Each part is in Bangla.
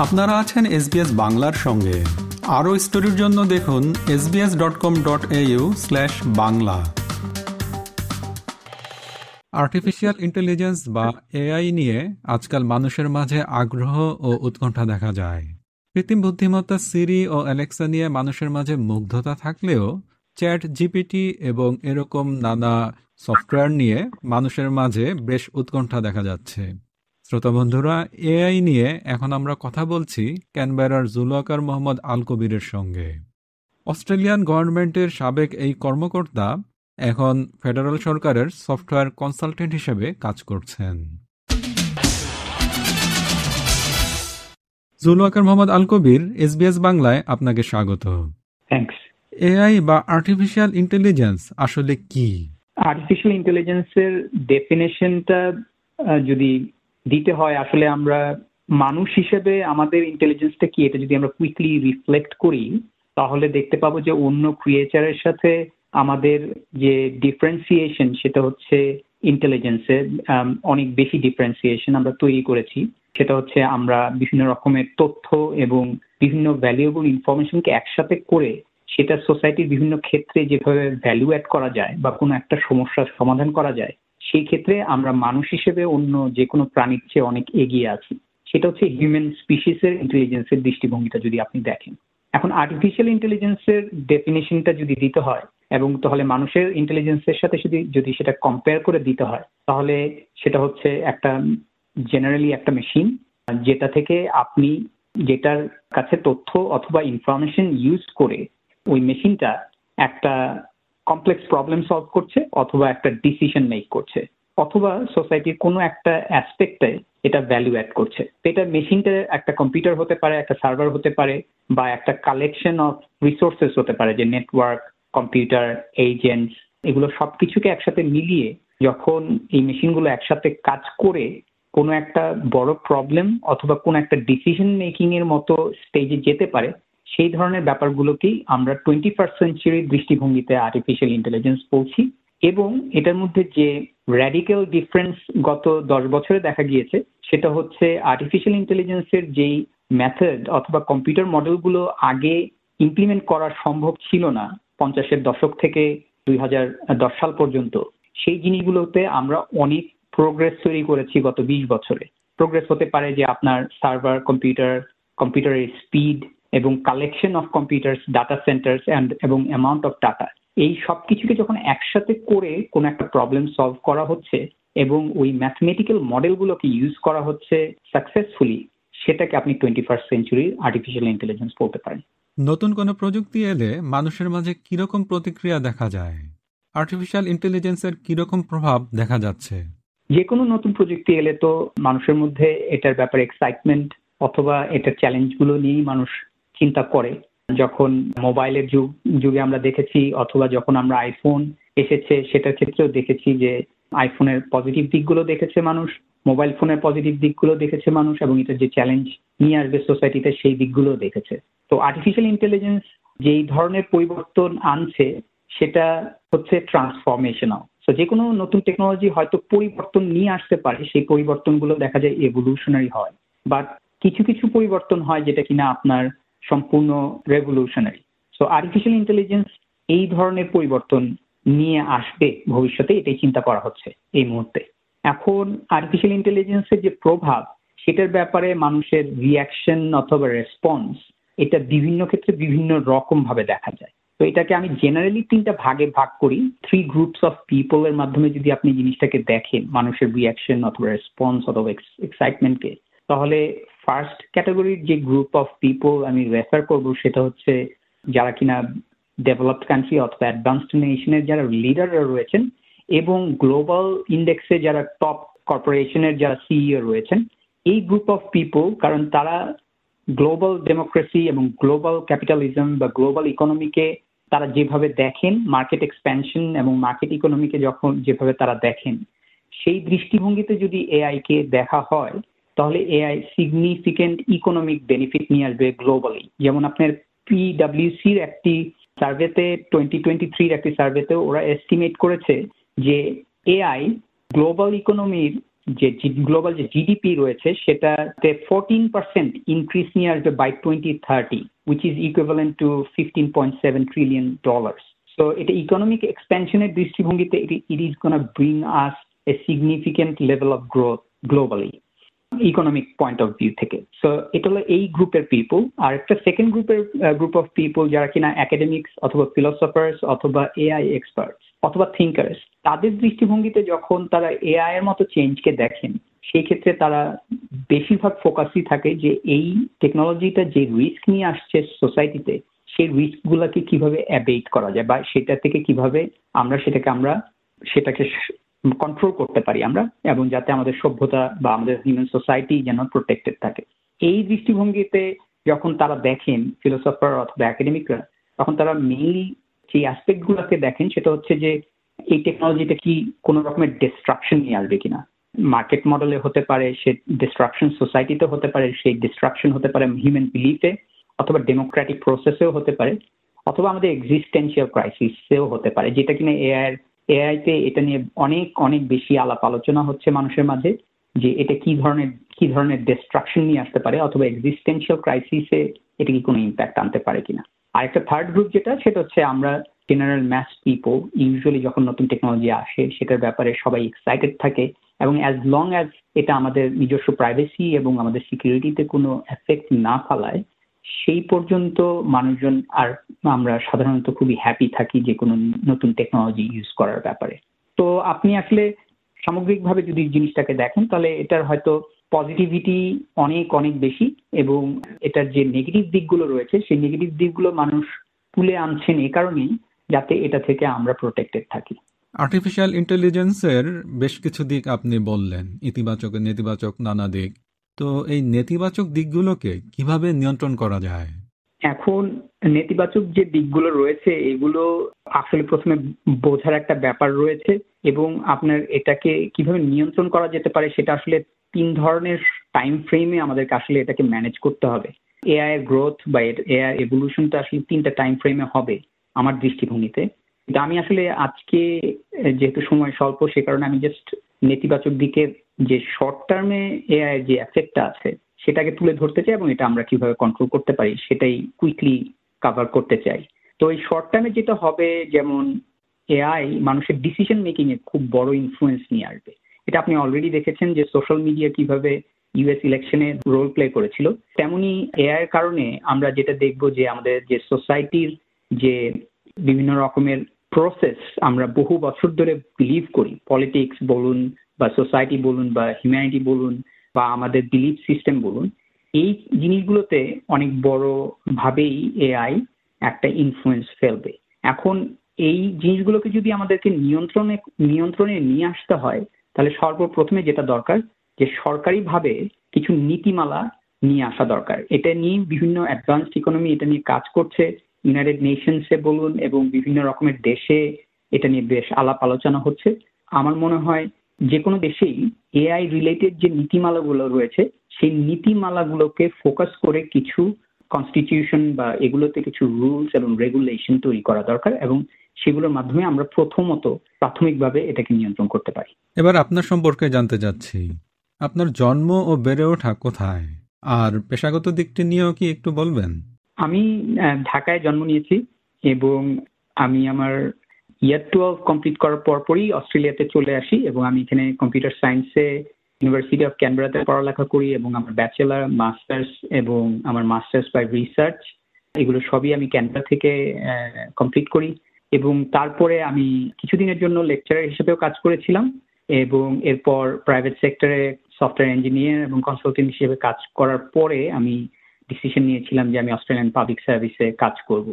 আপনারা আছেন এসবিএস বাংলার সঙ্গে। আরও স্টোরির জন্য দেখুন SBS dot com dot au slash Bangla. Artificial intelligence বা এআই নিয়ে আজকাল মানুষের মাঝে আগ্রহ ও উৎকণ্ঠা দেখা যায়। কৃত্রিম বুদ্ধিমত্তা সিরি ও অ্যালেক্সা নিয়ে মানুষের মাঝে মুগ্ধতা থাকলেও চ্যাট জিপিটি এবং এরকম নানা সফটওয়্যার নিয়ে মানুষের মাঝে বেশ উৎকণ্ঠা দেখা যাচ্ছে। শ্রোতা বন্ধুরা এআই নিয়ে এখন আমরা কথা বলছি ক্যানবেরার জুলুয়াকার মোহাম্মদ আল কবিরের সঙ্গে। অস্ট্রেলিয়ান গভর্নমেন্টের সাবেক এই কর্মকর্তা এখন ফেডারেল সরকারের সফটওয়্যার কনসালটেন্ট হিসেবে কাজ করছেন। জুলুয়াকার মোহাম্মদ আল কবির এসবিএস বাংলায় আপনাকে স্বাগত। এআই বা আর্টিফিশিয়াল ইন্টেলিজেন্স আসলে কি? আর্টিফিশিয়াল ইন্টেলিজেন্সের ডেফিনেশনটা যদি দিতে হয়, আসলে আমরা মানুষ হিসেবে আমাদের ইন্টেলিজেন্সটা কি? এটা যদি আমরা কুইকলি রিফ্লেক্ট করি, তাহলে দেখতে পাবো যে অন্য ক্রিয়েচারের সাথে আমাদের যে ডিফারেন্সিয়েশন সেটা হচ্ছে ইন্টেলিজেন্সের অনেক বেশি ডিফারেন্সিয়েশন আমরা তৈরি করেছি। সেটা হচ্ছে আমরা বিভিন্ন রকমের তথ্য এবং বিভিন্ন ভ্যালুয়েবল ইনফরমেশনকে একসাথে করে সেটা সোসাইটির বিভিন্ন ক্ষেত্রে যেভাবে ভ্যালু অ্যাড করা যায় বা কোনো একটা সমস্যার সমাধান করা যায় সেই ক্ষেত্রে আমরা মানুষ হিসেবে অন্য যে কোনো প্রাণীর চেয়ে অনেক এগিয়ে আছি। সেটা হচ্ছে হিউম্যান স্পিসিসের ইন্টেলিজেন্সের দৃষ্টিভঙ্গিটা যদি আপনি দেখেন। এখন আর্টিফিশিয়াল ইন্টেলিজেন্সের ডেফিনেশনটা যদি দিতে হয় এবং তাহলে মানুষের ইন্টেলিজেন্সের সাথে যদি যদি সেটা কম্পেয়ার করে দিতে হয়, তাহলে সেটা হচ্ছে একটা জেনারেলি একটা মেশিন যেটা থেকে আপনি যেটার কাছে তথ্য অথবা ইনফরমেশন ইউজ করে ওই মেশিনটা একটা কমপ্লেক্স প্রবলেম সলভ করছে অথবা একটা ডিসিশন মেক করছে। অথবা সোসাইটির কোনো একটা অ্যাসপেক্টে এটা ভ্যালু অ্যাড করছে। এটা মেশিনটা একটা কম্পিউটার হতে পারে, একটা সার্ভার হতে পারে, বা একটা কালেকশন অফ রিসোর্সেস হতে পারে, যে নেটওয়ার্ক কম্পিউটার এজেন্টস এগুলো সব কিছুকে একসাথে মিলিয়ে যখন এই মেশিনগুলো একসাথে কাজ করে কোনো একটা বড় প্রবলেম অথবা কোনো একটা ডিসিশন মেকিং এর মতো স্টেজে যেতে পারে সেই ধরনের ব্যাপারগুলোকেই আমরা টোয়েন্টি ফার্স্ট সেঞ্চুরির দৃষ্টিভঙ্গিতে আর্টিফিশিয়াল ইন্টেলিজেন্স বলছি এবং এটার মধ্যে যে র্যাডিক্যাল ডিফারেন্স গত দশ বছরে দেখা গিয়েছে, সেটা হচ্ছে আর্টিফিশিয়াল ইন্টেলিজেন্সের যেই মেথড অথবা কম্পিউটার মডেলগুলো আগে ইমপ্লিমেন্ট করা সম্ভব ছিল না পঞ্চাশের দশক থেকে দুই হাজার দশ সাল পর্যন্ত, সেই জিনিসগুলোতে আমরা অনেক প্রোগ্রেস তৈরি করেছি গত বিশ বছরে। প্রোগ্রেস হতে পারে যে আপনার সার্ভার কম্পিউটার কম্পিউটারের স্পিড এবং collection of computers data centres and এবং অ্যামাউন্ট অফ ডাটা এই সব কিছুকে যখন একসাথে করে কোনো একটা প্রবলেম সলভ করা হচ্ছে এবং ওই ম্যাথমেটিক্যাল মডেলগুলোকে ইউজ করা হচ্ছে সাকসেসফুলি সেটাকে আপনি টোয়েন্টি ফার্স্ট সেঞ্চুরির আর্টিফিশিয়াল ইন্টেলিজেন্স বলতে পারেন। নতুন কোনো প্রযুক্তি এলে মানুষের মাঝে কীরকম প্রতিক্রিয়া দেখা যায়? আর্টিফিশিয়াল ইন্টেলিজেন্সের কীরকম প্রভাব দেখা যাচ্ছে? যে কোনো নতুন প্রযুক্তি এলে তো মানুষের মধ্যে এটার ব্যাপারে এক্সাইটমেন্ট অথবা এটার চ্যালেঞ্জগুলো নিয়েই মানুষ চিন্তা করে। যখন মোবাইলের যুগ, যুগে আমরা দেখেছি অথবা যখন আমরা আইফোন এসেছে, সেটার ক্ষেত্রেও দেখেছি যে আইফোনের পজিটিভ দিকগুলো দেখেছে মানুষ মোবাইল ফোনের পজিটিভ দিকগুলো দেখেছে মানুষ, এবং এটার যে চ্যালেঞ্জ নিয়ে আসবে সোসাইটিতে সেই দিকগুলো দেখেছে। তো আর্টিফিশিয়াল ইন্টেলিজেন্স যেই ধরনের পরিবর্তন আনছে, সেটা হচ্ছে ট্রান্সফরমেশনাল তো যে কোনো নতুন টেকনোলজি হয়তো পরিবর্তন নিয়ে আসতে পারে, সেই পরিবর্তনগুলো দেখা যায় এভলিউশনারি হয়। বাট কিছু কিছু পরিবর্তন হয় যেটা কিনা আপনার সম্পূর্ণ রেভলিউশনারি সো আর্টিফিশিয়াল ইন্টেলিজেন্স এই ধরনের পরিবর্তন নিয়ে আসবে ভবিষ্যতে, এটাই চিন্তা করা হচ্ছে এই মুহূর্তে। এখন আর্টিফিশিয়াল ইন্টেলিজেন্সের যে প্রভাব, সেটার ব্যাপারে মানুষের রিয়াকশন অথবা রেসপন্স এটা বিভিন্ন ক্ষেত্রে বিভিন্ন রকম ভাবে দেখা যায়। তো এটাকে আমি জেনারেলি তিনটা ভাগে ভাগ করি। থ্রি গ্রুপস অফ পিপল এর মাধ্যমে যদি আপনি জিনিসটাকে দেখেন, মানুষের রিয়াকশন অথবা রেসপন্স অথবা এক্সাইটমেন্টকে তাহলে ফার্স্ট ক্যাটাগরির যে গ্রুপ অফ পিপল আমি রেফার করব সেটা হচ্ছে যারা কিনা ডেভেলপড কান্ট্রি অথবা অ্যাডভান্সড নেশনের যারা লিডাররা রয়েছেন এবং গ্লোবাল ইন্ডেক্সে যারা টপ কর্পোরেশনের যারা সিইও রয়েছেন, এই গ্রুপ অফ পিপল কারণ তারা গ্লোবাল ডেমোক্রেসি এবং গ্লোবাল ক্যাপিটালিজম বা গ্লোবাল ইকোনমিকে তারা যেভাবে দেখেন মার্কেট এক্সপ্যানশন এবং মার্কেট ইকোনমিকে যখন যেভাবে তারা দেখেন, সেই দৃষ্টিভঙ্গিতে যদি এআই কে দেখা হয় তাহলে এআই সিগনিফিকেন্ট ইকোনমিক বেনিফিট নিয়ে আসবে গ্লোবালি যেমন আপনার পিডাব্লিউসির একটি সার্ভেতে টোয়েন্টি টোয়েন্টি থ্রির একটি সার্ভেতে ওরা এস্টিমেট করেছে যে এআই গ্লোবাল ইকোনমির যে গ্লোবাল যে জিডিপি রয়েছে, সেটাতে ফোরটিন পার্সেন্ট ইনক্রিজ নিয়ে আসবে by twenty thirty which is equivalent to fifteen point seven trillion dollars তো এটা ইকোনমিক এক্সপেনশনের দৃষ্টিভঙ্গিতে it is gonna bring us a significant level of growth globally economic point of view থেকে। সো এটা হলো এই গ্রুপের পিপল আর একটা সেকেন্ড গ্রুপের গ্রুপ অফ পিপল যারা কিনা একাডেমিক্স অথবা ফিলোসফার্স অথবা এআই এক্সপার্টস অথবা থিঙ্কার্স তাদের দৃষ্টিভঙ্গিতে যখন তারা এআই এর মতো চেঞ্জকে দেখেন, সেই ক্ষেত্রে তারা বেশিরভাগ ফোকাসই থাকে যে এই টেকনোলজিটা যে রিস্ক নিয়ে আসছে সোসাইটিতে সেই রিস্ক গুলাকে কীভাবে অ্যাবেট করা যায় বা সেটা থেকে কীভাবে আমরা সেটাকে আমরা, সেটাকে কন্ট্রোল করতে পারি আমরা এবং যাতে আমাদের সভ্যতা বা আমাদের হিউম্যান সোসাইটি যেন প্রোটেক্টেড থাকে। এই দৃষ্টিভঙ্গিতে যখন তারা দেখেন ফিলোসফার অথবা একাডেমিকরা তখন তারা মেইনলি যে অ্যাসপেক্ট দেখেন সেটা হচ্ছে যে এই টেকনোলজিটা কি কোন রকমের ডিস্ট্রাকশন নিয়ে আসবে কিনা। মার্কেট মডেলে হতে পারে, সে ডিস্ট্রাকশন সোসাইটিতে হতে পারে, সেই ডিস্ট্রাকশন হতে পারে হিউম্যান বিলিফে অথবা ডেমোক্রেটিক প্রসেসেও হতে পারে, অথবা আমাদের এক্সিস্টেন্সিয়াল ক্রাইসিসেও হতে পারে, যেটা কিনা এআই এআই তে এটা নিয়ে অনেক অনেক বেশি আলাপ আলোচনা হচ্ছে মানুষের মাঝে যে এটা কি ধরনের কি ধরনের ডিস্ট্রাকশন নিয়ে আসতে পারে অথবা এক্সিস্টেন্সিয়াল ক্রাইসিসে এটা কি কোনো ইম্প্যাক্ট আনতে পারে কিনা। আর একটা থার্ড গ্রুপ যেটা, সেটা হচ্ছে আমরা জেনারেল ম্যাথ পিপল ইউজুয়ালি যখন নতুন টেকনোলজি আসে, সেটার ব্যাপারে সবাই এক্সাইটেড থাকে এবং অ্যাজ লং অ্যাজ এটা আমাদের নিজস্ব প্রাইভেসি এবং আমাদের সিকিউরিটিতে কোনো এফেক্ট না ফালায় সেই পর্যন্ত মানুষজন আর আমরা সাধারণত খুবই হ্যাপি থাকি যে কোনো নতুন টেকনোলজি ইউজ করার ব্যাপারে। তো আপনি আসলে সামগ্রিকভাবে যদি জিনিসটাকে দেখেন, তাহলে এটার হয়তো পজিটিভিটি অনেক অনেক বেশি এবং এটার যে নেগেটিভ দিকগুলো রয়েছে, সেই নেগেটিভ দিকগুলো মানুষ তুলে আনছেন এ কারণেই যাতে এটা থেকে আমরা প্রোটেক্টেড থাকি। আর্টিফিশিয়াল ইন্টেলিজেন্সের বেশ কিছু দিক আপনি বললেন, ইতিবাচক, নেতিবাচক, নানা দিক। তো এই নেতিবাচক দিকগুলোকে কীভাবে নিয়ন্ত্রণ করা যায়? এখন নেতিবাচক যে দিকগুলো রয়েছে, এগুলো আসলে প্রথমে বোঝার একটা ব্যাপার রয়েছে এবং আপনার এটাকে কীভাবে নিয়ন্ত্রণ করা যেতে পারে সেটা আসলে তিন ধরনের টাইম ফ্রেমে আমাদেরকে আসলে এটাকে ম্যানেজ করতে হবে। এআই এর গ্রোথ বা এআই এভলিউশনটা আসলে তিনটা টাইম ফ্রেমে হবে আমার দৃষ্টিভঙ্গিতে। আমি আসলে আজকে, যেহেতু সময় স্বল্প, সে কারণে আমি জাস্ট নেতিবাচক দিকের যে শর্ট টার্মে এআই যে এফেক্টটা আছে, সেটাকে তুলে ধরতে চাই এবং এটা আমরা কীভাবে কন্ট্রোল করতে পারি, সেটাই কুইকলি কাভার করতে চাই। তো এই শর্ট টার্মে যেটা হবে, যেমন এআই মানুষের ডিসিশন মেকিং এ খুব বড় ইনফ্লুয়েন্স নিয়ে আসবে। এটা আপনি অলরেডি দেখেছেন যে সোশ্যাল মিডিয়া কীভাবে ইউএস ইলেকশনে রোল প্লে করেছিল। তেমনি এআই এর কারণে আমরা যেটা দেখব যে আমাদের যে সোসাইটির যে বিভিন্ন রকমের প্রসেস আমরা বহু বছর ধরে বিলিভ করি। পলিটিক্স বলুন বা সোসাইটি বলুন বা হিউম্যানিটি বলুন বা আমাদের বিলিফ সিস্টেম বলুন, এই জিনিসগুলোতে অনেক বড় ভাবেই এআই একটা ইনফ্লুয়েন্স ফেলবে। এখন এই জিনিসগুলোকে যদি আমাদেরকে নিয়ন্ত্রণে নিয়ন্ত্রণে নিয়ে আসতে হয়, তাহলে সর্বপ্রথমে যেটা দরকার, যে সরকারিভাবে কিছু নীতিমালা নিয়ে আসা দরকার। এটা নিয়ে বিভিন্ন অ্যাডভান্সড ইকোনমি এটা নিয়ে কাজ করছে। ইউনাইটেড নেশনসে বলুন এবং বিভিন্ন রকমের দেশে এটা নিয়ে বেশ আলাপ আলোচনা হচ্ছে। আমার মনে হয় যে কোনো দেশেই এআই রিলেটেড যে নীতিমালাগুলো রয়েছে, সেই নীতিমালাগুলোকে ফোকাস করে কিছু কনস্টিটিউশন বা এগুলোতে কিছু রুলস এবং রেগুলেশন তৈরি করা দরকার এবং সেগুলোর মাধ্যমে আমরা প্রথমত প্রাথমিকভাবে এটাকে নিয়ন্ত্রণ করতে পারি। এবার আপনার সম্পর্কে জানতে চাচ্ছি। আপনার জন্ম ও বেড়ে ওঠা কোথায়? আর পেশাগত দিকটি নিয়েও কি একটু বলবেন? আমি ঢাকায় জন্ম নিয়েছি এবং আমি আমার ইয়ার টুয়েলভ কমপ্লিট করার পরপরই অস্ট্রেলিয়াতে চলে আসি এবং আমি এখানে কম্পিউটার সায়েন্সে ইউনিভার্সিটি অফ ক্যানবেরাতে পড়ালেখা করি এবং আমার ব্যাচেলার মাস্টার্স এবং আমার মাস্টার্স বাই রিসার্চ এগুলো সবই আমি ক্যানবেরা থেকে কমপ্লিট করি এবং তারপরে আমি কিছুদিনের জন্য লেকচারার হিসেবেও কাজ করেছিলাম এবং এরপর প্রাইভেট সেক্টরে সফটওয়্যার ইঞ্জিনিয়ার এবং কনসালটেন্ট হিসেবে কাজ করার পরে আমি ডিসিশন নিয়েছিলাম যে আমি অস্ট্রেলিয়ান পাবলিক সার্ভিসে কাজ করব।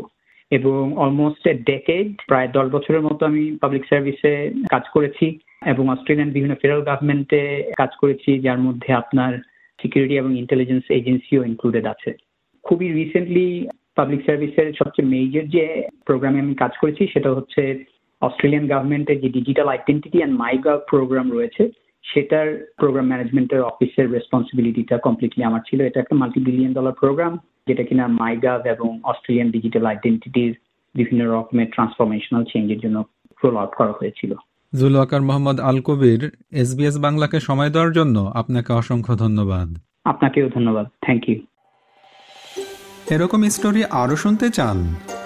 এবং অলমোস্ট ডেকেড প্রায় দশ বছরের মতো আমি পাবলিক সার্ভিসে কাজ করেছি এবং অস্ট্রেলিয়ান বিভিন্ন ফেডারেল গভর্নমেন্টে কাজ করেছি, যার মধ্যে আপনার সিকিউরিটি এবং ইন্টেলিজেন্স এজেন্সিও ইনক্লুডেড আছে। খুবই রিসেন্টলি পাবলিক সার্ভিসের সবচেয়ে মেজর যে প্রোগ্রামে আমি কাজ করেছি, সেটা হচ্ছে অস্ট্রেলিয়ান গভর্নমেন্টের যে digital identity and myGov program রয়েছে সেটার প্রোগ্রাম ম্যানেজমেন্টের অফিসের রেসপন্সিবিলিটিটা কমপ্লিটলি আমার ছিল। এটা একটা মাল্টি বিলিয়ন ডলার প্রোগ্রাম যেটা কিনা মাইগাভ এবং অস্ট্রেলিয়ান ডিজিটাল আইডেন্টিটির বিভিন্ন রকমের ট্রান্সফরমেশনাল চেঞ্জের জন্য রোল আউট করা হয়েছিল। জুলওয়াকার মোহাম্মদ আল কবির এসবিএস বাংলাকে সময় দেওয়ার জন্য আপনাকে অসংখ্য ধন্যবাদ। আপনাকেও ধন্যবাদ। থ্যাংক ইউ এরকম স্টোরি আরও শুনতে চান